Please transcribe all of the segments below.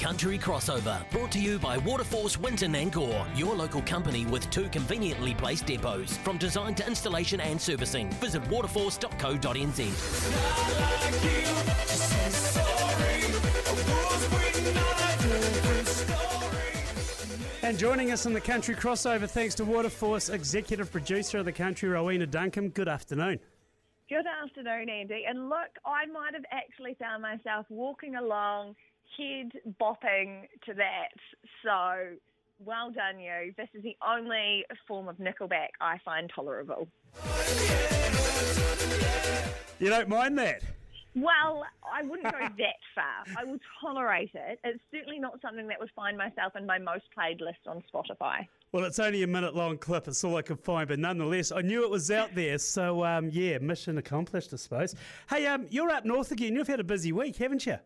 Country Crossover, brought to you by Waterforce Winton and Gore, your local company with two conveniently placed depots. From design to installation and servicing, visit waterforce.co.nz. And joining us in the Country Crossover, thanks to Waterforce Executive Producer of the Country, Rowena Duncum. Good afternoon. Good afternoon, Andy. And look, I might have actually found myself walking along, head bopping to that. So well done, you. This is the only form of Nickelback I find tolerable. You don't mind that? Well, I wouldn't go that far. I will tolerate it. It's certainly not something that would find myself in my most played list on Spotify. Well, it's only a minute long clip. It's all I could find, but nonetheless, I knew it was out there. So, um, yeah, mission accomplished, I suppose. Hey, um, you're up north again. You've had a busy week, haven't you?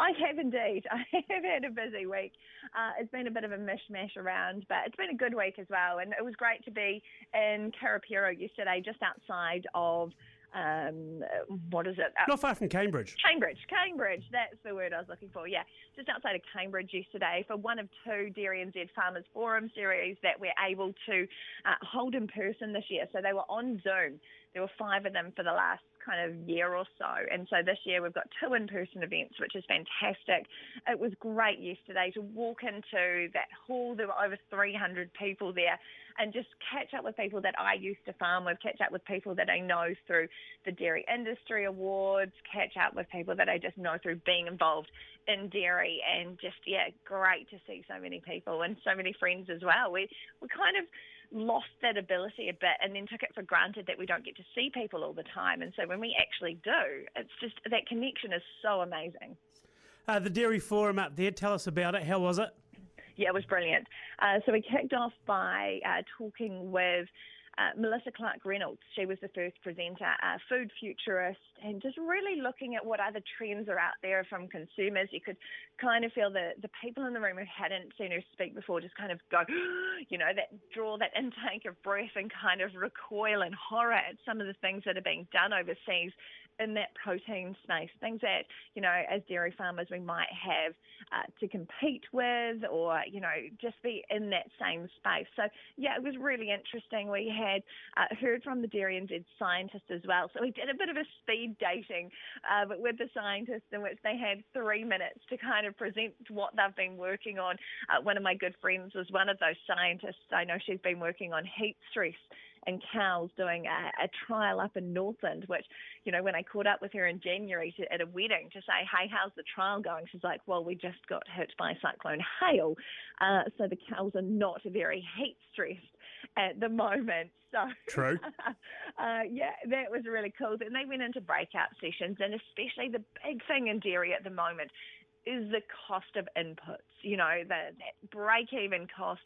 I have indeed. I have had a busy week. Uh, it's been a bit of a mishmash around, but it's been a good week as well. And it was great to be in Karapiro yesterday, just outside of um, what is it? Not far from Cambridge. Cambridge, Cambridge. That's the word I was looking for. Yeah, just outside of Cambridge yesterday for one of two Dairy NZ Farmers Forum series that we're able to uh, hold in person this year. So they were on Zoom. There were five of them for the last kind of year or so. And so this year we've got two in person events, which is fantastic. It was great yesterday to walk into that hall. There were over 300 people there and just catch up with people that I used to farm with, catch up with people that I know through the Dairy Industry Awards, catch up with people that I just know through being involved in dairy and just, yeah, great to see so many people and so many friends as well. We, we kind of, lost that ability a bit and then took it for granted that we don't get to see people all the time. And so when we actually do, it's just that connection is so amazing. Uh, the Dairy Forum up there, tell us about it. How was it? Yeah, it was brilliant. Uh, so we kicked off by uh, talking with uh, Melissa Clark Reynolds. She was the first presenter, a food futurist, and just really looking at what other trends are out there from consumers. You could kind of feel the, the people in the room who hadn't seen her speak before just kind of go, you know, that draw that intake of breath and kind of recoil in horror at some of the things that are being done overseas in that protein space, things that, you know, as dairy farmers we might have uh, to compete with or, you know, just be in that same space. So, yeah, it was really interesting. We had uh, heard from the Dairy and NZ scientists as well. So we did a bit of a speed dating uh, with the scientists in which they had three minutes to kind of present what they've been working on. Uh, one of my good friends was one of those scientists. I know she's been working on heat stress and cows doing a, a, trial up in Northland, which, you know, when I caught up with her in January to, at a wedding to say, hey, how's the trial going? She's like, well, we just got hit by Cyclone Hale. Uh, so the cows are not very heat stressed at the moment. So true. uh, yeah, that was really cool. Then they went into breakout sessions, and especially the big thing in dairy at the moment is the cost of inputs. You know, the, that break even cost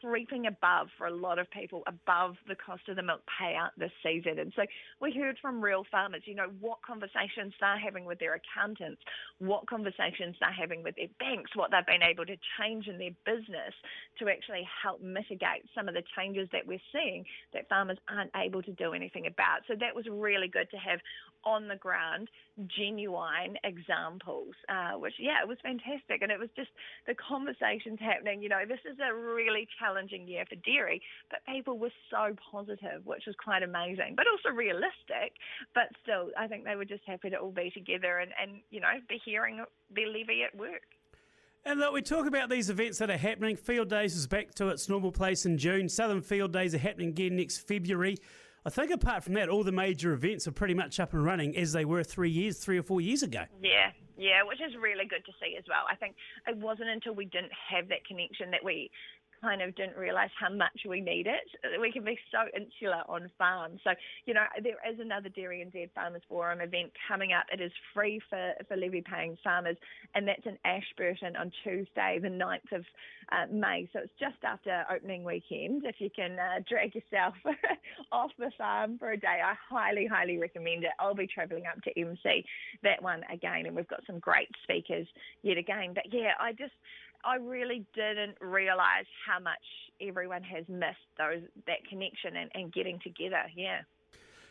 creeping above for a lot of people, above the cost of the milk payout this season. And so we heard from real farmers, you know, what conversations they're having with their accountants, what conversations they're having with their banks, what they've been able to change in their business to actually help mitigate some of the changes that we're seeing that farmers aren't able to do anything about. So that was really good to have on the ground, genuine examples, uh, which, yeah, it was fantastic. And it was just the conversations happening. You know, this is a really challenging year for dairy, but people were so positive, which was quite amazing, but also realistic. But still, I think they were just happy to all be together and, and you know, be hearing their levy at work. And look, we talk about these events that are happening. Field Days is back to its normal place in June. Southern Field Days are happening again next February. I think apart from that, all the major events are pretty much up and running as they were three years, three or four years ago. Yeah, yeah, which is really good to see as well. I think it wasn't until we didn't have that connection that we kind of didn't realise how much we need it. We can be so insular on farms. So, you know, there is another Dairy NZ Farmers Forum event coming up. It is free for, for levy paying farmers, and that's in Ashburton on Tuesday, the 9th of uh, May. So it's just after opening weekend. If you can uh, drag yourself off the farm for a day, I highly, highly recommend it. I'll be travelling up to MC that one again, and we've got some great speakers yet again. But yeah, I just I really didn't realise how much everyone has missed those that connection and, and getting together. Yeah.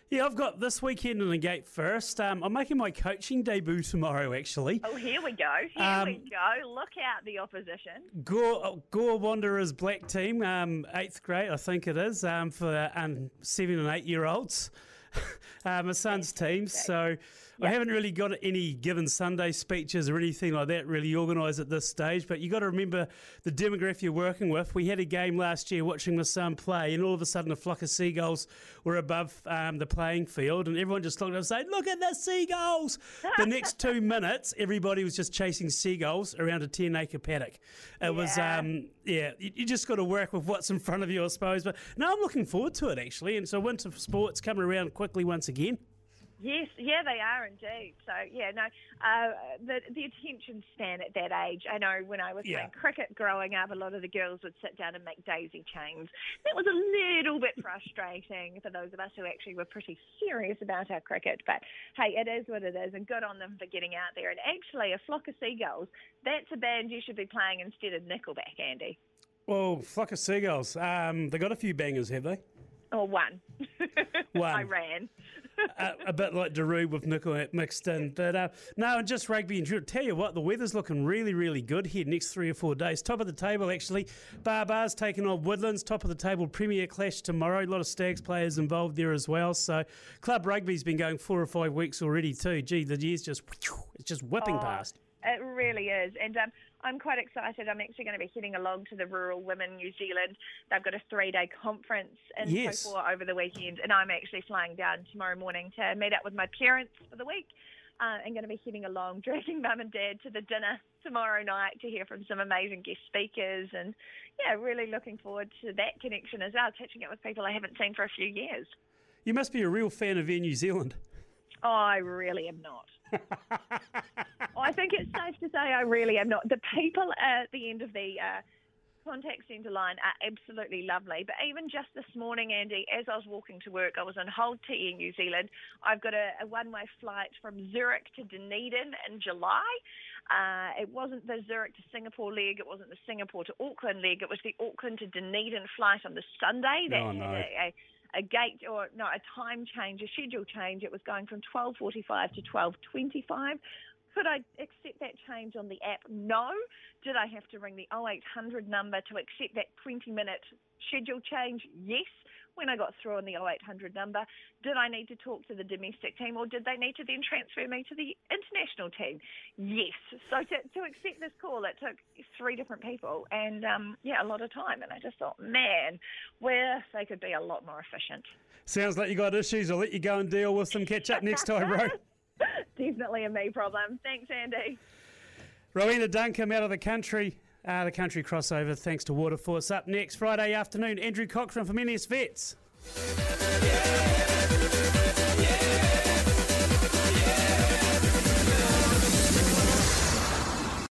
Yeah, I've got this weekend in the gate first. Um, I'm making my coaching debut tomorrow, actually. Oh, here we go. Here um, we go. Look out the opposition. Gore, Gore Wanderers black team, um, eighth grade, I think it is, um, for um, seven and eight year olds. uh, my son's team. So I haven't really got any given Sunday speeches or anything like that really organised at this stage. But you got to remember the demographic you're working with. We had a game last year watching my son play, and all of a sudden a flock of seagulls were above um, the playing field, and everyone just looked up and said, "Look at the seagulls!" the next two minutes, everybody was just chasing seagulls around a ten acre paddock. It yeah. was, um, yeah, you, just got to work with what's in front of you, I suppose. But no, I'm looking forward to it actually, and so winter sports coming around quickly once again. Yes, yeah, they are indeed. So yeah, no, uh, the the attention span at that age. I know when I was yeah. playing cricket growing up, a lot of the girls would sit down and make daisy chains. That was a little bit frustrating for those of us who actually were pretty serious about our cricket. But hey, it is what it is, and good on them for getting out there. And actually, a flock of seagulls. That's a band you should be playing instead of Nickelback, Andy. Well, flock of seagulls. Um, they got a few bangers, have they? Oh, one. one. I ran a, a, bit like Daru with nickel mixed in. But uh, no, just rugby and drill. Tell you what, the weather's looking really, really good here next three or four days. Top of the table, actually. Bar Bar's taking on Woodlands. Top of the table, Premier Clash tomorrow. A lot of Stags players involved there as well. So club rugby's been going four or five weeks already too. Gee, the year's just it's just whipping oh, past. It really is. And um, I'm quite excited. I'm actually going to be heading along to the Rural Women New Zealand. They've got a three day conference in yes. over the weekend, and I'm actually flying down tomorrow morning to meet up with my parents for the week. Uh, I'm going to be heading along, dragging mum and dad to the dinner tomorrow night to hear from some amazing guest speakers. And yeah, really looking forward to that connection as well, catching up with people I haven't seen for a few years. You must be a real fan of Air New Zealand. Oh, I really am not. It's safe to say I really am not. The people at the end of the uh, contact centre line are absolutely lovely. But even just this morning, Andy, as I was walking to work, I was on hold to Air New Zealand. I've got a, a one-way flight from Zurich to Dunedin in July. Uh, it wasn't the Zurich to Singapore leg. It wasn't the Singapore to Auckland leg. It was the Auckland to Dunedin flight on the Sunday. That oh, no. had a, a a gate or no a time change, a schedule change. It was going from 12:45 to 12:25. Could I accept that change on the app? No. Did I have to ring the 0800 number to accept that 20 minute schedule change? Yes when I got through on the 0800 number, did I need to talk to the domestic team or did they need to then transfer me to the international team? Yes. So to, to accept this call, it took three different people and um, yeah, a lot of time. And I just thought, man, where they could be a lot more efficient. Sounds like you got issues. I'll let you go and deal with some catch up next time, bro. Definitely a me problem. Thanks, Andy. Rowena Duncum out of the country. Uh, the country crossover, thanks to Waterforce. Up next, Friday afternoon, Andrew Cochran from NS Vets.